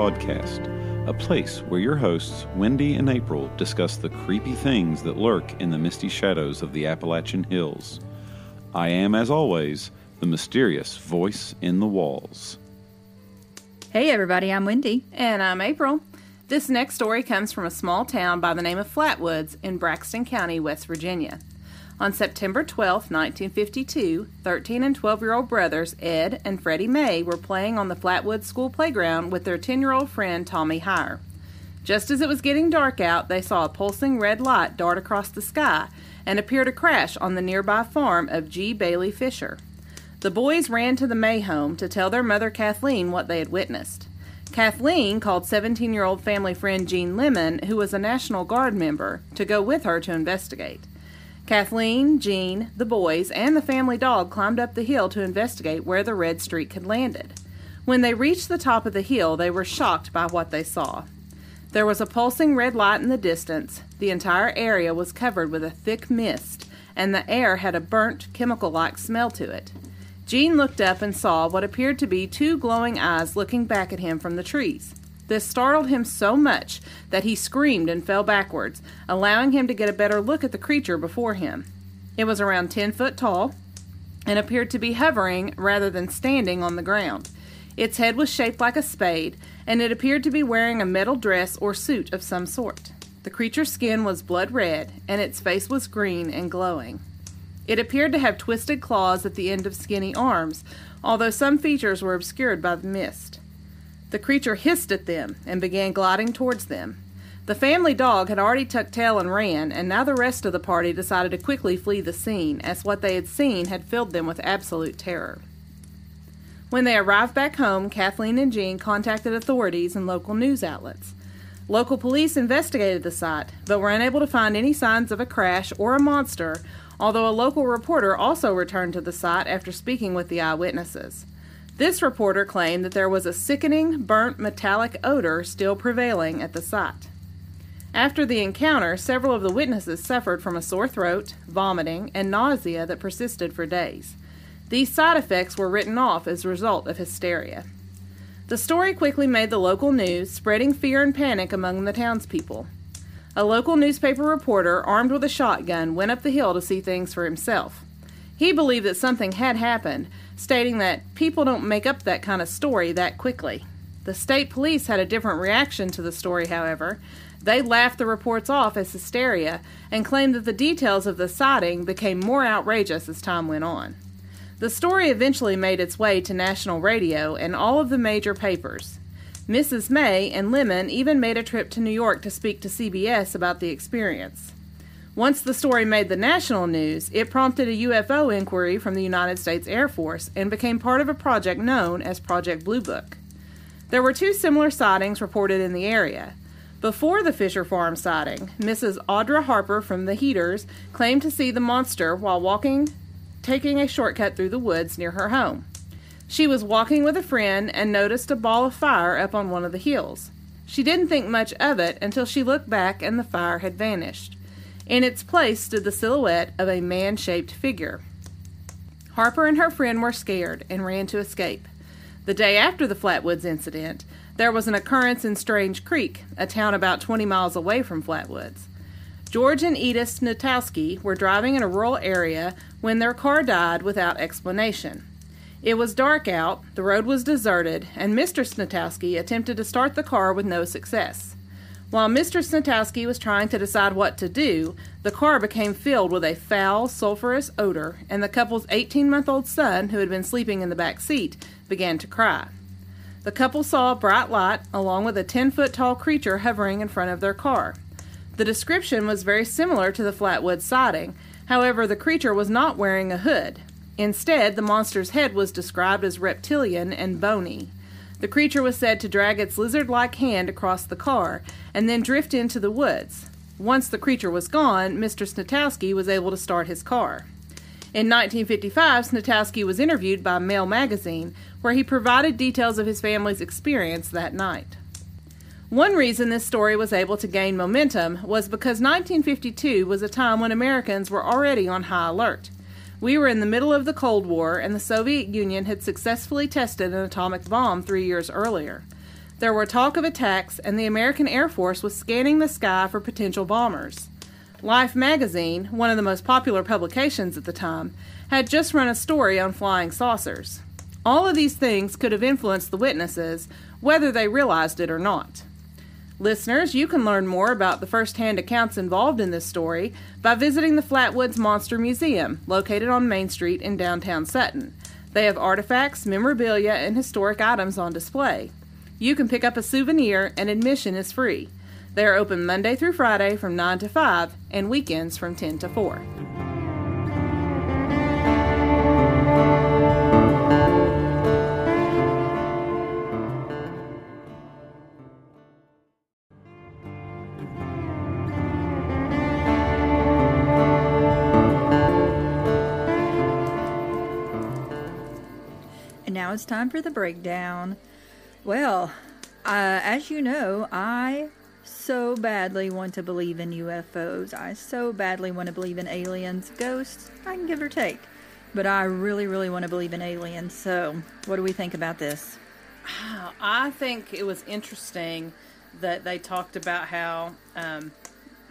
Haunted Hollers podcast, a place where your hosts, Wendy and April, discuss the creepy things that lurk in the misty shadows of the Appalachian Hills. I am, as always, the mysterious voice in the walls. Hey everybody, I'm Wendy. And I'm April. This next story comes from a small town by the name of Flatwoods in Braxton County, West Virginia. On September 12, 1952, 13 and 12 year old brothers Ed and Freddie May were playing on the Flatwoods school playground with their 10 year old friend Tommy Hyer. Just as it was getting dark out, they saw a pulsing red light dart across the sky and appear to crash on the nearby farm of G. Bailey Fisher. The boys ran to the May home to tell their mother Kathleen what they had witnessed. Kathleen called 17 year old family friend Gene Lemon, who was a National Guard member, to go with her to investigate. Kathleen, Gene, the boys, and the family dog climbed up the hill to investigate where the red streak had landed. When they reached the top of the hill, they were shocked by what they saw. There was a pulsing red light in the distance. The entire area was covered with a thick mist, and the air had a burnt, chemical like smell to it. Gene looked up and saw what appeared to be two glowing eyes looking back at him from the trees. This startled him so much that he screamed and fell backwards, allowing him to get a better look at the creature before him. It was around 10 foot tall and appeared to be hovering rather than standing on the ground. Its head was shaped like a spade, and it appeared to be wearing a metal dress or suit of some sort. The creature's skin was blood red, and its face was green and glowing. It appeared to have twisted claws at the end of skinny arms, although some features were obscured by the mist. The creature hissed at them and began gliding towards them. The family dog had already tucked tail and ran, and now the rest of the party decided to quickly flee the scene, as what they had seen had filled them with absolute terror. When they arrived back home, Kathleen and Gene contacted authorities and local news outlets. Local police investigated the site, but were unable to find any signs of a crash or a monster, although a local reporter also returned to the site after speaking with the eyewitnesses. This reporter claimed that there was a sickening, burnt metallic odor still prevailing at the site. After the encounter, several of the witnesses suffered from a sore throat, vomiting, and nausea that persisted for days. These side effects were written off as a result of hysteria. The story quickly made the local news, spreading fear and panic among the townspeople. A local newspaper reporter, armed with a shotgun, went up the hill to see things for himself. He believed that something had happened, stating that people don't make up that kind of story that quickly. The state police had a different reaction to the story, however. They laughed the reports off as hysteria and claimed that the details of the sighting became more outrageous as time went on. The story eventually made its way to national radio and all of the major papers. Mrs. May and Lemon even made a trip to New York to speak to CBS about the experience. Once the story made the national news, it prompted a UFO inquiry from the United States Air Force and became part of a project known as Project Blue Book. There were two similar sightings reported in the area. Before the Fisher Farm sighting, Mrs. Audra Harper from the Heaters claimed to see the monster while walking, taking a shortcut through the woods near her home. She was walking with a friend and noticed a ball of fire up on one of the hills. She didn't think much of it until she looked back and the fire had vanished. In its place stood the silhouette of a man shaped figure. Harper and her friend were scared and ran to escape. The day after the Flatwoods incident, there was an occurrence in Strange Creek, a town about 20 miles away from Flatwoods. George and Edith Snitowski were driving in a rural area when their car died without explanation. It was dark out, the road was deserted, and Mr. Snitowski attempted to start the car with no success. While Mr. Snitowski was trying to decide what to do, the car became filled with a foul, sulphurous odor, and the couple's 18 month old son, who had been sleeping in the back seat, began to cry. The couple saw a bright light along with a 10 foot tall creature hovering in front of their car. The description was very similar to the Flatwood sighting, however, the creature was not wearing a hood. Instead, the monster's head was described as reptilian and bony. The creature was said to drag its lizard like hand across the car and then drift into the woods. Once the creature was gone, Mr. Snitowski was able to start his car. In 1955, Snitowski was interviewed by Mail magazine, where he provided details of his family's experience that night. One reason this story was able to gain momentum was because 1952 was a time when Americans were already on high alert. We were in the middle of the Cold War, and the Soviet Union had successfully tested an atomic bomb three years earlier. There were talk of attacks, and the American Air Force was scanning the sky for potential bombers. Life magazine, one of the most popular publications at the time, had just run a story on flying saucers. All of these things could have influenced the witnesses, whether they realized it or not. Listeners, you can learn more about the first hand accounts involved in this story by visiting the Flatwoods Monster Museum, located on Main Street in downtown Sutton. They have artifacts, memorabilia, and historic items on display. You can pick up a souvenir, and admission is free. They are open Monday through Friday from 9 to 5 and weekends from 10 to 4. It's time for the breakdown. Well, uh, as you know, I so badly want to believe in UFOs. I so badly want to believe in aliens. Ghosts, I can give or take. But I really, really want to believe in aliens. So, what do we think about this? I think it was interesting that they talked about how um,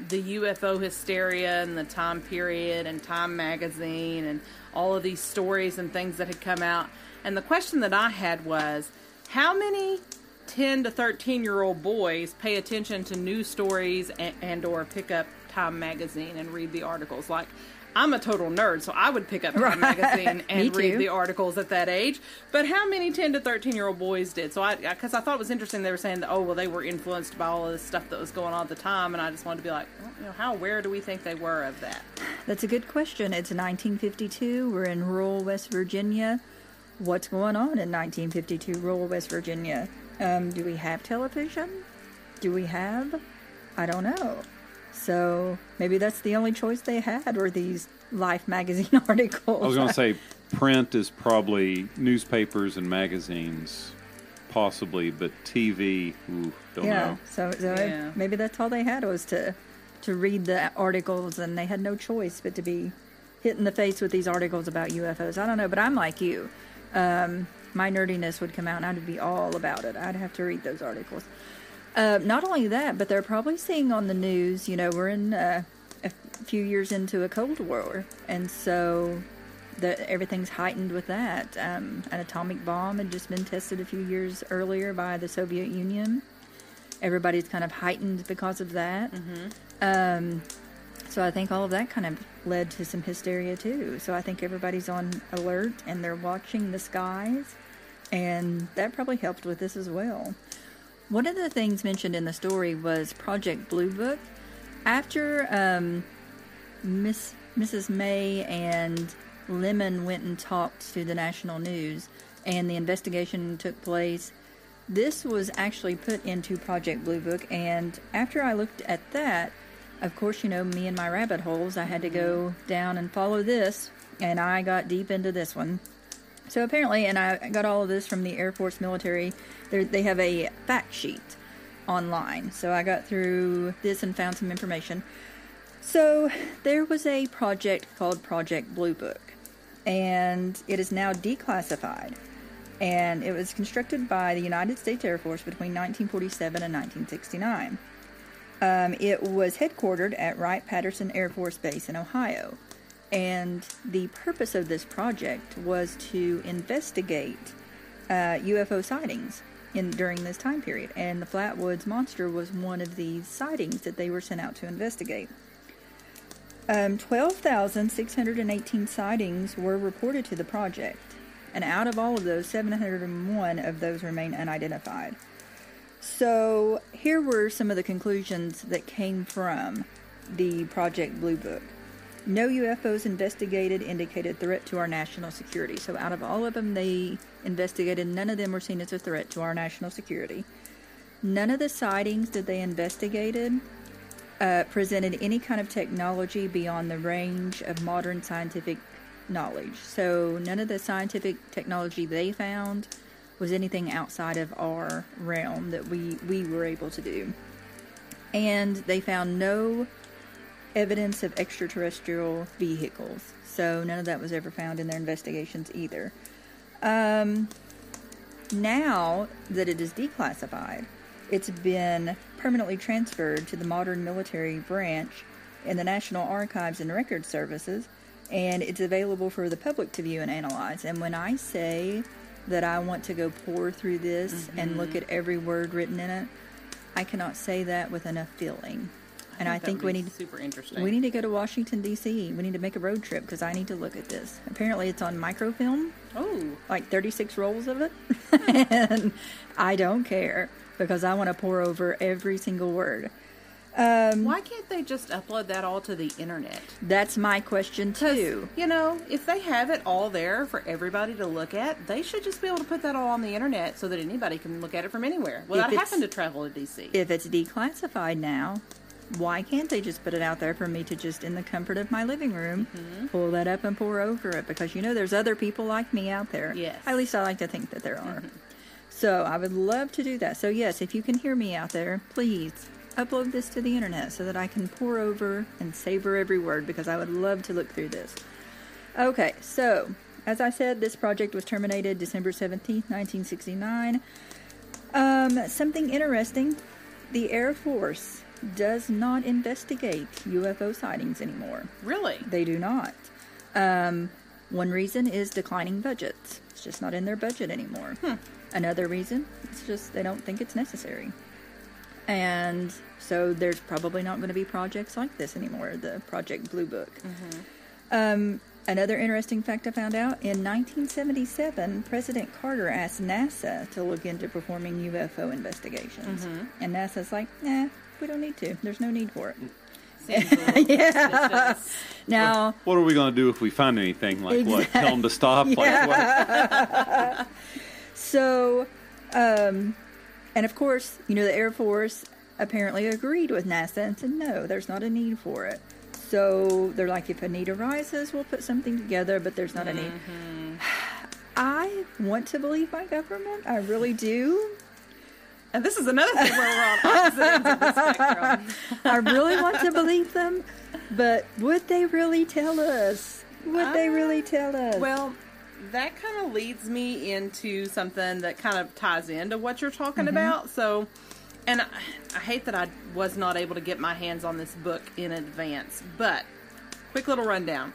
the UFO hysteria and the time period and Time magazine and all of these stories and things that had come out. And the question that I had was how many 10 to 13 year old boys pay attention to news stories and, and or pick up Time magazine and read the articles like I'm a total nerd, so I would pick up Time Right. magazine and read the articles at that age. But how many 10 to 13 year old boys did? So I, because I thought it was interesting, they were saying that, oh, well, they were influenced by all of this stuff that was going on at the time. And I just wanted to be like, well, you know, how aware do we think they were of that? That's a good question. It's 1952. We're in rural West Virginia. What's going on in 1952 rural West Virginia? Um, do we have television? Do we have? I don't know. So maybe that's the only choice they had were these Life magazine articles. I was going to say print is probably newspapers and magazines, possibly, but TV, ooh, don't yeah. know. So, so Yeah. maybe that's all they had was to to read the articles, and they had no choice but to be hit in the face with these articles about UFOs. I don't know, but I'm like you. Um, my nerdiness would come out, and I'd be all about it. I'd have to read those articles. Uh, not only that, but they're probably seeing on the news. You know, we're in uh, a few years into a Cold War, and so the, everything's heightened with that. Um, an atomic bomb had just been tested a few years earlier by the Soviet Union. Everybody's kind of heightened because of that. Um, so I think all of that kind of led to some hysteria too. So I think everybody's on alert and they're watching the skies, and that probably helped with this as well. One of the things mentioned in the story was Project Blue Book. After um, Miss Mrs. May and Lemon went and talked to the national news, and the investigation took place. This was actually put into Project Blue Book, and after I looked at that, of course, you know me and my rabbit holes, I had to go down and follow this, and I got deep into this one. So apparently, and I got all of this from the Air Force military, they're- have a fact sheet online. So I got through this and found some information. So there was a project called Project Blue Book, and it is now declassified. And it was constructed by the United States Air Force between 1947 and 1969. Um, it was headquartered at Wright Patterson Air Force Base in Ohio. And the purpose of this project was to investigate uh, UFO sightings in during this time period. And the Flatwoods Monster was one of these sightings that they were sent out to investigate. Um, 12,618 sightings were reported to the project, and out of all of those, 701 of those remain unidentified. So, here were some of the conclusions that came from the Project Blue Book. No UFOs investigated indicated threat to our national security. So, out of all of them they investigated, none of them were seen as a threat to our national security. None of the sightings that they investigated uh, presented any kind of technology beyond the range of modern scientific knowledge. So, none of the scientific technology they found was anything outside of our realm that we, we were able to do. And they found no evidence of extraterrestrial vehicles. So, none of that was ever found in their investigations either. Um, now that it is declassified, it's been permanently transferred to the Modern Military Branch in the National Archives and Record Services, and it's available for the public to view and analyze. And when I say that I want to go pour through this and look at every word written in it, I cannot say that with enough feeling. And I think we need super interesting. we need to go to Washington D.C. We need to make a road trip because I need to look at this. Apparently, it's on microfilm, Oh, like 36 rolls of it, and I don't care because I want to pour over every single word. Um, why can't they just upload that all to the internet? That's my question too. You know, if they have it all there for everybody to look at, they should just be able to put that all on the internet so that anybody can look at it from anywhere without having to travel to DC. If it's declassified now, why can't they just put it out there for me to just in the comfort of my living room Mm-hmm. pull that up and pour over it? Because you know there's other people like me out there. Yes. At least I like to think that there are. Mm-hmm. So I would love to do that. So yes, if you can hear me out there, please upload this to the internet so that I can pour over and savor every word because I would love to look through this. Okay, so as I said, this project was terminated December 17th, 1969. Um, something interesting the Air Force does not investigate UFO sightings anymore. really? They do not. Um, one reason is declining budgets. It's just not in their budget anymore. Another reason, it's just they don't think it's necessary. And so there's probably not going to be projects like this anymore, the Project Blue Book. Um, another interesting fact I found out in 1977, President Carter asked NASA to look into performing UFO investigations. And NASA's like, nah, we don't need to. There's no need for it. Seems a little suspicious. Now, What are we going to do if we find anything? Like what? Tell them to stop? Like what? So, um, and of course, you know, the Air Force apparently agreed with NASA and said, no, there's not a need for it. So they're like, if a need arises, we'll put something together, but there's not a need. Mm-hmm. I want to believe my government. I really do. and this is another thing where we're on opposite ends of the spectrum. I really want to believe them, but would they really tell us? Would they really tell us? Well, that kind of leads me into something that kind of ties into what you're talking mm-hmm. about. So, and I, I hate that I was not able to get my hands on this book in advance, but quick little rundown.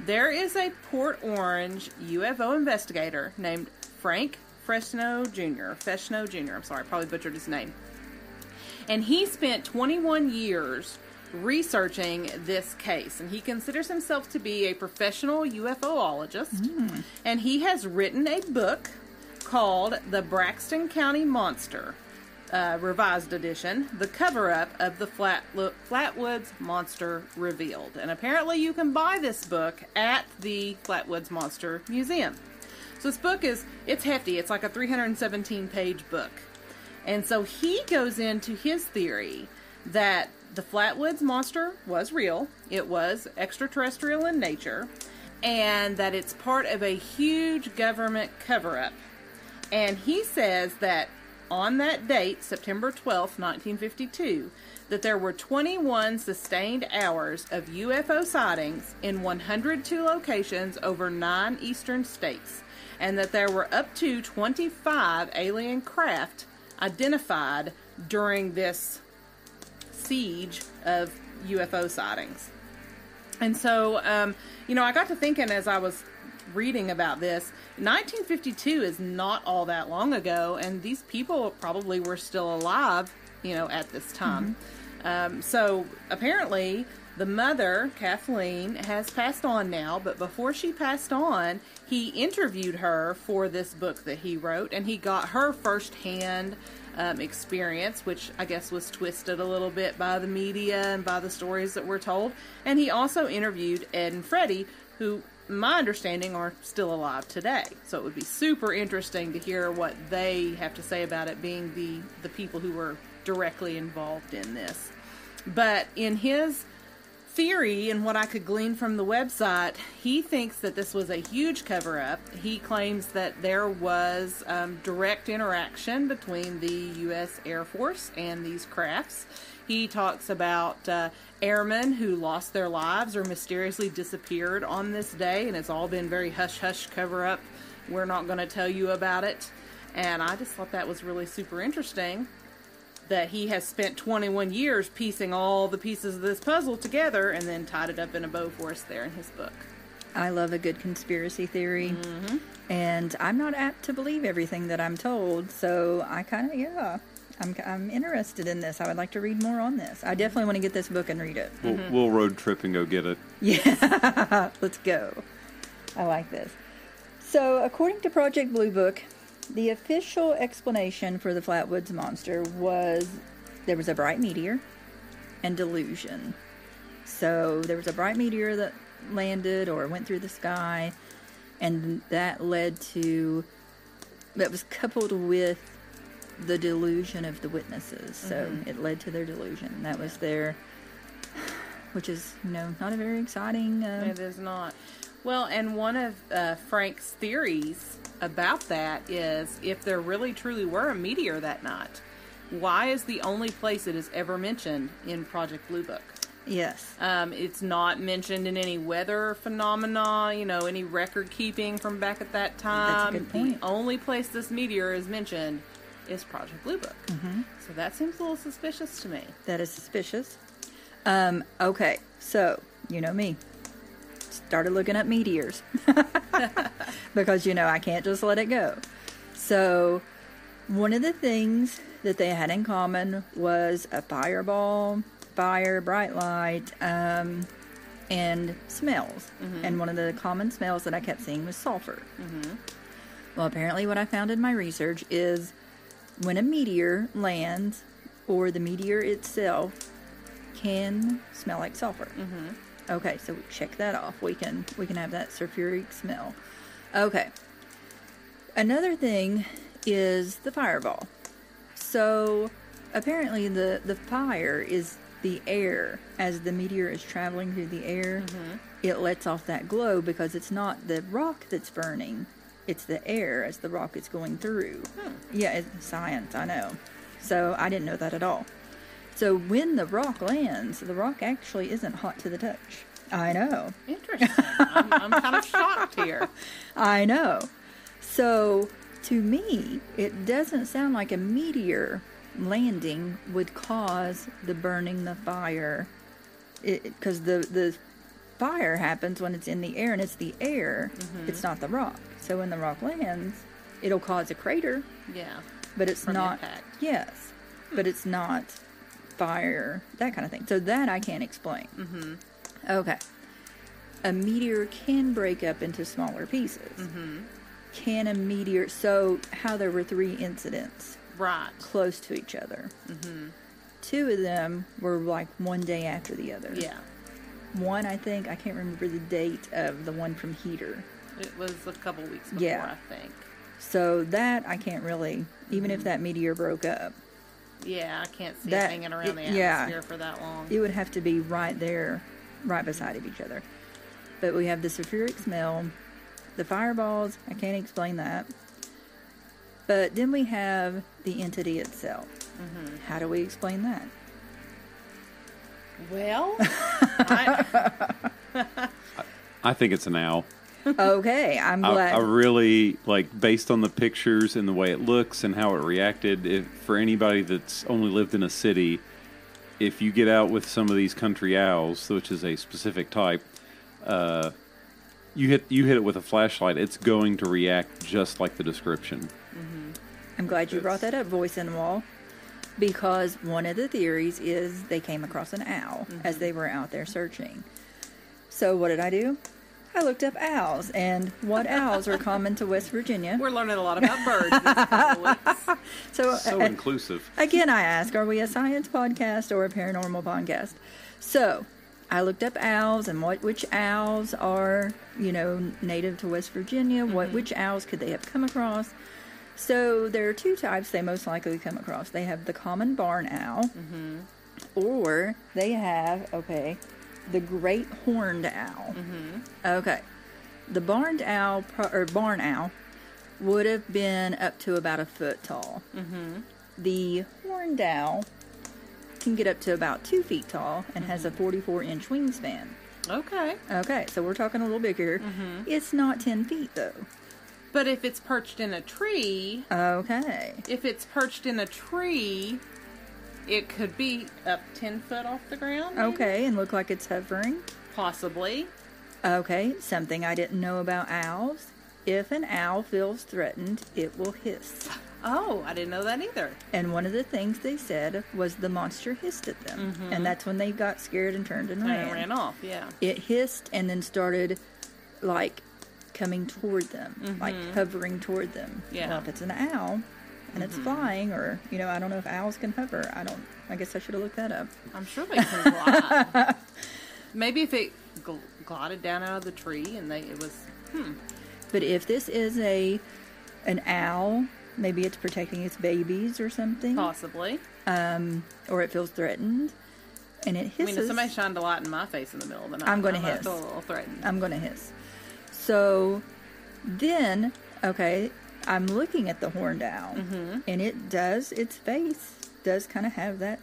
There is a Port Orange UFO investigator named Frank Feschino Jr. Feschino Jr. I'm sorry, I probably butchered his name. And he spent 21 years researching this case. And he considers himself to be a professional UFOologist. And he has written a book called The Braxton County Monster, uh, revised edition, The Cover Up of the Flat- Flatwoods Monster Revealed. And apparently, you can buy this book at the Flatwoods Monster Museum. So this book is it's hefty. It's like a 317 page book. And so he goes into his theory that the Flatwoods monster was real. It was extraterrestrial in nature and that it's part of a huge government cover up. And he says that on that date, September 12th, 1952, that there were 21 sustained hours of UFO sightings in 102 locations over nine eastern states, and that there were up to 25 alien craft identified during this siege of UFO sightings. And so, um, you know, I got to thinking as I was reading about this, 1952 is not all that long ago, and these people probably were still alive, you know, at this time. Um, so apparently, the mother, Kathleen, has passed on now, but before she passed on, he interviewed her for this book that he wrote, and he got her firsthand um, experience, which I guess was twisted a little bit by the media and by the stories that were told. And he also interviewed Ed and Freddie, who, my understanding, are still alive today. So it would be super interesting to hear what they have to say about it, being the the people who were directly involved in this. But in his theory and what I could glean from the website, he thinks that this was a huge cover up. He claims that there was um, direct interaction between the U.S. Air Force and these crafts. He talks about uh, airmen who lost their lives or mysteriously disappeared on this day, and it's all been very hush hush cover up. We're not going to tell you about it. And I just thought that was really super interesting that he has spent 21 years piecing all the pieces of this puzzle together and then tied it up in a bow for us there in his book. I love a good conspiracy theory, mm-hmm. and I'm not apt to believe everything that I'm told. So I kind of yeah, I'm I'm interested in this. I would like to read more on this. I definitely want to get this book and read it. We'll, mm-hmm. we'll road trip and go get it. Yeah, let's go. I like this. So, according to Project Blue Book, the official explanation for the Flatwoods monster was there was a bright meteor and delusion. So, there was a bright meteor that landed or went through the sky, and that led to that was coupled with the delusion of the witnesses. So, it led to their delusion. That was their which is you know not a very exciting uh, It is not. Well, and one of uh, Frank's theories about that is if there really truly were a meteor that night, why is the only place it is ever mentioned in Project Blue Book? yes Um, it's not mentioned in any weather phenomena, you know, any record keeping from back at that time. That's a good point. The only place this meteor is mentioned is Project Blue Book. Mm-hmm. So that seems a little suspicious to me. that is suspicious um okay so you know me started looking up meteors. Because you know i can't just let it go. So one of the things that they had in common was a fireball fire bright light um and smells. And one of the common smells that i kept seeing was sulfur. Well, apparently, what I found in my research is when a meteor lands, or the meteor itself can smell like sulfur. Mm-hmm. Okay, so check that off. We can we can have that sulfuric smell. Okay. Another thing is the fireball. So apparently, the the fire is the air as the meteor is traveling through the air. Mm-hmm. It lets off that glow because it's not the rock that's burning; it's the air as the rock is going through. Hmm. Yeah, it's science. I know. So I didn't know that at all. So when the rock lands, the rock actually isn't hot to the touch. I know. Interesting. I'm, I'm kind of shocked here. I know. So to me, it doesn't sound like a meteor landing would cause the burning the fire. Because the the fire happens when it's in the air, and it's the air. Mm-hmm. It's not the rock. So when the rock lands, it'll cause a crater, Yeah. but it's not. impact. Yes, but it's not fire. That kind of thing. So that I can't explain. Mm-hmm. Okay. A meteor can break up into smaller pieces. Mm-hmm. Can a meteor? So how there were three incidents Right. close to each other. Mm-hmm. Two of them were like one day after the other. Yeah. One, I think, I can't remember the date of the one from Heater. It was a couple weeks before, Yeah. I think. So that I can't really, even if that meteor broke up, Yeah, I can't see That- it hanging around the it- yeah. atmosphere for that long. it would have to be right there, right beside of each other. But we have the sulfuric smell, the fireballs. I can't explain that. But then we have the entity itself. Mm-hmm. How do we explain that? Well, I, I think it's an owl. Okay, I'm I, glad. I really like based on the pictures and the way it looks and how it reacted. If for anybody that's only lived in a city, if you get out with some of these country owls, which is a specific type, uh, you hit you hit it with a flashlight, it's going to react just like the description. I'm glad you brought that up, voice in the wall, because one of the theories is they came across an owl as they were out there searching. So what did I do? I looked up owls and what owls are common to West Virginia. we're learning a lot about birds these couple of weeks. So, So uh, inclusive. again, I ask, are we a science podcast or a paranormal podcast? So I looked up owls and what which owls are you know native to West Virginia. What which owls could they have come across? So there are two types they most likely come across. They have the common barn owl, or they have okay, the great horned owl. Mm-hmm. Okay, the barned owl or barn owl would have been up to about a foot tall. Mm-hmm. The horned owl can get up to about two feet tall and has a mm-hmm. 44 inch wingspan. Okay. Okay, so we're talking a little bigger. It's not 10 feet though. But if it's perched in a tree, Okay. if it's perched in a tree, it could be up 10 foot off the ground. maybe? Okay, and look like it's hovering. Possibly. Okay, something I didn't know about owls. If an owl feels threatened, it will hiss. Oh, I didn't know that either. And one of the things they said was the monster hissed at them. Mm-hmm. And that's when they got scared and turned and And ran. it ran off, yeah. It hissed and then started like coming toward them, like mm-hmm. hovering toward them. Yeah. Well, if it's an owl and it's flying, or, you know, I don't know if owls can hover. I don't, I guess I should have looked that up. I'm sure they can glide. Maybe if it gl- glided down out of the tree and they it was Hmm. But if this is a an owl, maybe it's protecting its babies or something, possibly. um, or it feels threatened, and it hisses. I mean, if somebody shined a light in my face in the middle of the night, I'm gonna I might hiss. feel a little threatened. I'm going to hiss. So then, okay, I'm looking at the horned owl, Mm-hmm. and it does, its face does kind of have that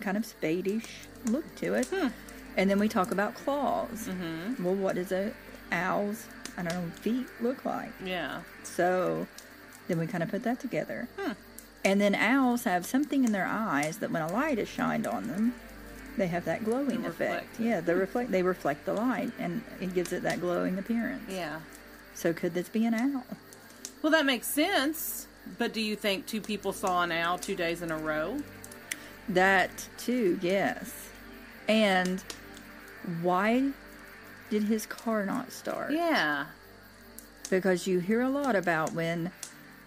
kind of spadish look to it. Hmm. And then we talk about claws. Mm-hmm. Well, what does a owl's, I don't know, feet look like? yeah. So then we kind of put that together. Hmm. And then owls have something in their eyes that when a light is shined on them, they have that glowing effect. Yeah, they reflect. They reflect the light, and it gives it that glowing appearance. Yeah. So could this be an owl? Well, that makes sense. But do you think two people saw an owl two days in a row? That too, yes. And why did his car not start? Yeah. Because you hear a lot about when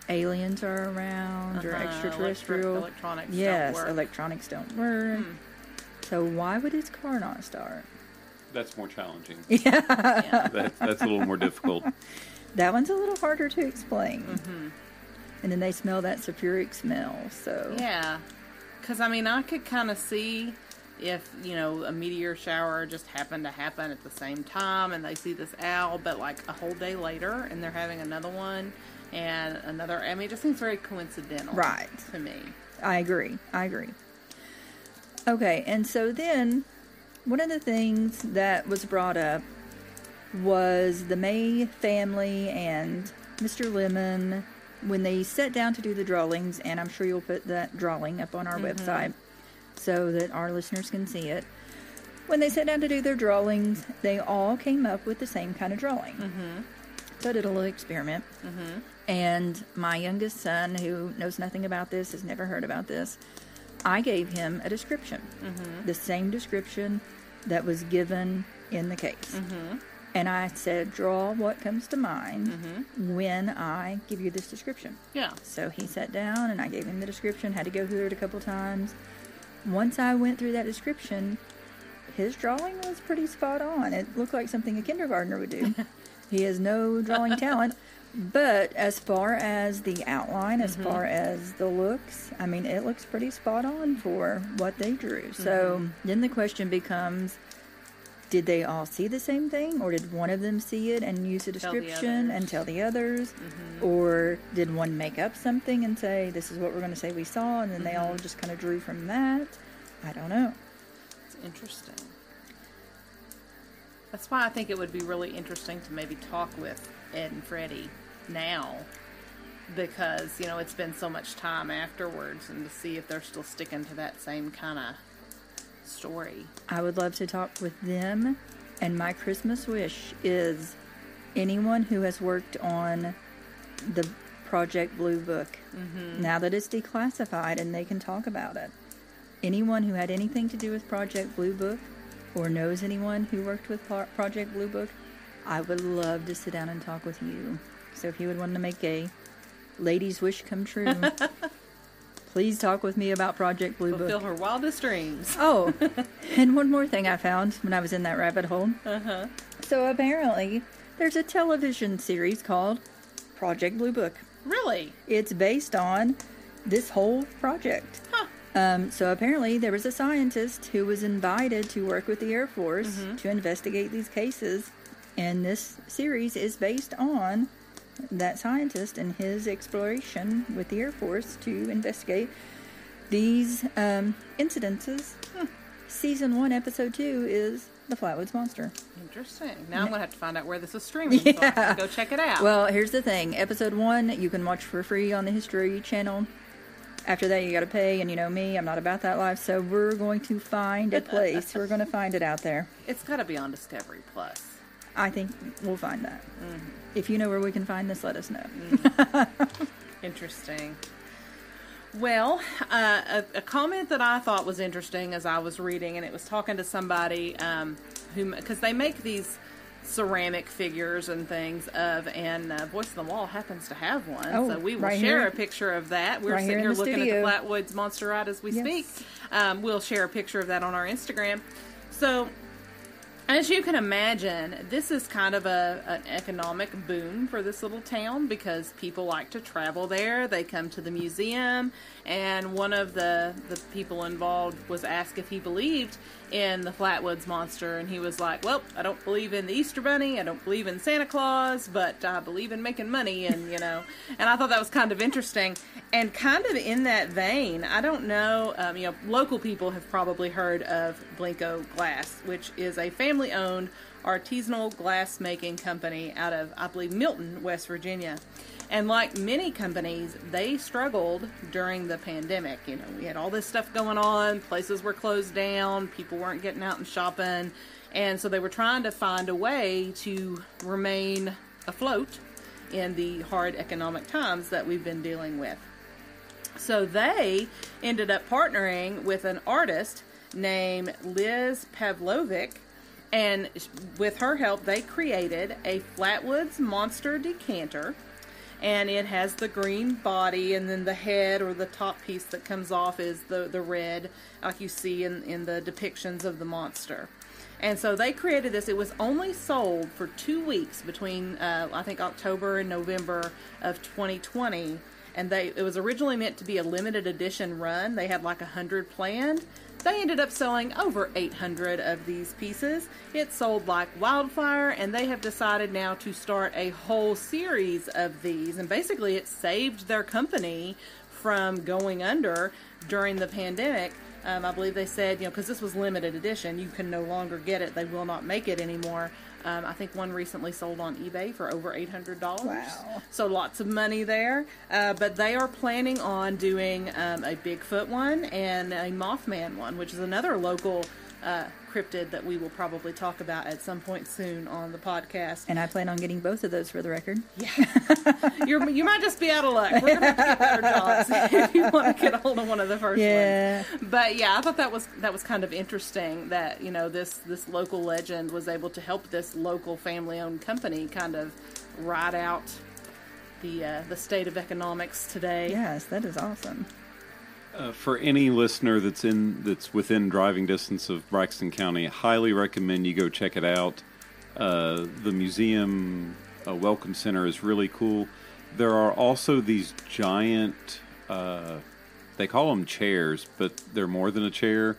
aliens are around or Uh-huh, extraterrestrial. electric- electronics don't yes, work. Hmm. electronics don't work. So why would his car not start? That's more challenging. Yeah. That, that's a little more difficult. That one's a little harder to explain. Mm-hmm. And then they smell that sulfuric smell. So Yeah. Because, I mean, I could kind of see if, you know, a meteor shower just happened to happen at the same time and they see this owl, but like a whole day later and they're having another one and another. I mean, it just seems very coincidental. Right. To me. I agree. I agree. Okay, and so then one of the things that was brought up was the May family and Mr. Lemon when they sat down to do the drawings, and I'm sure you'll put that drawing up on our website so that our listeners can see it. When they sat down to do their drawings, they all came up with the same kind of drawing. Mm-hmm. So I did a little experiment. Mm-hmm. And my youngest son, who knows nothing about this, has never heard about this, I gave him a description. The same description that was given in the case. And I said, draw what comes to mind mm-hmm. when I give you this description. Yeah. So he sat down and I gave him the description, had to go through it a couple times. Once I went through that description, his drawing was pretty spot on. It looked like something a kindergartner would do. he has no drawing talent. But as far as the outline, as mm-hmm. far as the looks, I mean, it looks pretty spot on for what they drew. So mm-hmm. then the question becomes did they all see the same thing, or did one of them see it and use a Tell description and tell the others? Mm-hmm. Or did one make up something and say, this is what we're going to say we saw, and then they all mm-hmm. just kind of drew from that? I don't know. It's interesting. That's why I think it would be really interesting to maybe talk with Ed and Freddie now. Because, you know, it's been so much time afterwards and to see if they're still sticking to that same kind of story. I would love to talk with them. And my Christmas wish is anyone who has worked on the Project Blue Book, mm-hmm. now that it's declassified and they can talk about it. Anyone who had anything to do with Project Blue Book or knows anyone who worked with Project Blue Book, I would love to sit down and talk with you. So if you would want to make a lady's wish come true, please talk with me about Project Blue Book. Fulfill her wildest dreams. Oh, and one more thing I found when I was in that rabbit hole. Uh-huh. So apparently, there's a television series called Project Blue Book. Really? It's based on this whole project. Huh. Um, so apparently, there was a scientist who was invited to work with the Air Force to investigate these cases, and this series is based on that scientist and his exploration with the Air Force to investigate these um, incidences. season one, episode two is the Flatwoods Monster. Interesting. Now I'm gonna have to find out where this is streaming. Yeah. can go check it out. Well, here's the thing. Episode one, you can watch for free on the History Channel. After that, you got to pay, and you know me, I'm not about that life. So we're going to find a place. we're going to find it out there. it's got to be on Discovery Plus. I think we'll find that. Mm-hmm. If you know where we can find this, let us know. Interesting. Well, uh, a, a comment that I thought was interesting as I was reading, and it was talking to somebody um, who, because they make these ceramic figures and things of, and uh, Voice of the Wall happens to have one, Oh, so we will right share here. a picture of that. We're Right sitting in here looking studio. at the Flatwoods Monster Ride as we Yes. speak. Um, we'll share a picture of that on our Instagram. So as you can imagine, this is kind of a an economic boom for this little town because people like to travel there. They come to the museum, and one of the the people involved was asked if he believed in the Flatwoods monster, and he was like, "Well, I don't believe in the Easter Bunny, I don't believe in Santa Claus, but I believe in making money." And you know, and I thought that was kind of interesting, and kind of in that vein, I don't know, um, you know, local people have probably heard of Blenko Glass, which is a family-owned artisanal glass making company out of, I believe, Milton, West Virginia. And like many companies, they struggled during the pandemic. You know, we had all this stuff going on, places were closed down, people weren't getting out and shopping. And so they were trying to find a way to remain afloat in the hard economic times that we've been dealing with. So they ended up partnering with an artist named Liz Pavlovic, and with her help, they created a Flatwoods Monster decanter. And it has the green body, and then the head or the top piece that comes off is the, the red, like you see in, in the depictions of the monster. And so they created this. It was only sold for two weeks between, uh, I think, October and November of 2020 and they it was originally meant to be a limited edition run. They had like a hundred planned. They ended up selling over 800 of these pieces. It sold like wildfire, and they have decided now to start a whole series of these. And basically, it saved their company from going under during the pandemic. Um, I believe they said, you know, because this was limited edition, you can no longer get it. They will not make it anymore. Um, I think one recently sold on eBay for over eight hundred dollars. Wow. So lots of money there. Uh, but they are planning on doing um, a Bigfoot one and a Mothman one, which is another local uh, cryptid that we will probably talk about at some point soon on the podcast. And I plan on getting both of those for the record. Yeah, You're, you might just be out of luck. We're gonna have to get jobs if you want to get a hold of one of the first Yeah. ones. But yeah, I thought that was that was kind of interesting that you know this this local legend was able to help this local family owned company kind of ride out the uh, the state of economics today. Yes, that is awesome. Uh, for any listener that's in that's within driving distance of Braxton County, I highly recommend you go check it out. Uh, the museum uh, welcome center is really cool. There are also these giant, uh, they call them chairs, but they're more than a chair.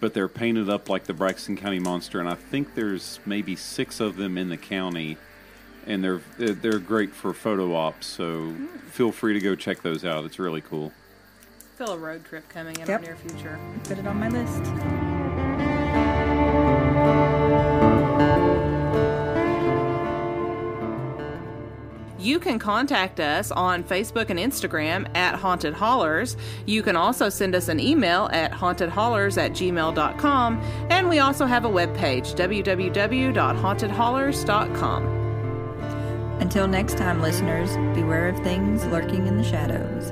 But they're painted up like the Braxton County monster, and I think there's maybe six of them in the county, and they're they're they're great for photo ops. So feel free to go check those out. It's really cool. Feel a road trip coming in Yep. our near future. Put it on my list. You can contact us on Facebook and Instagram at Haunted Hollers. You can also send us an email at hauntedhollers at gmail.com. And we also have a webpage, www.hauntedhollers.com. Until next time, listeners, beware of things lurking in the shadows.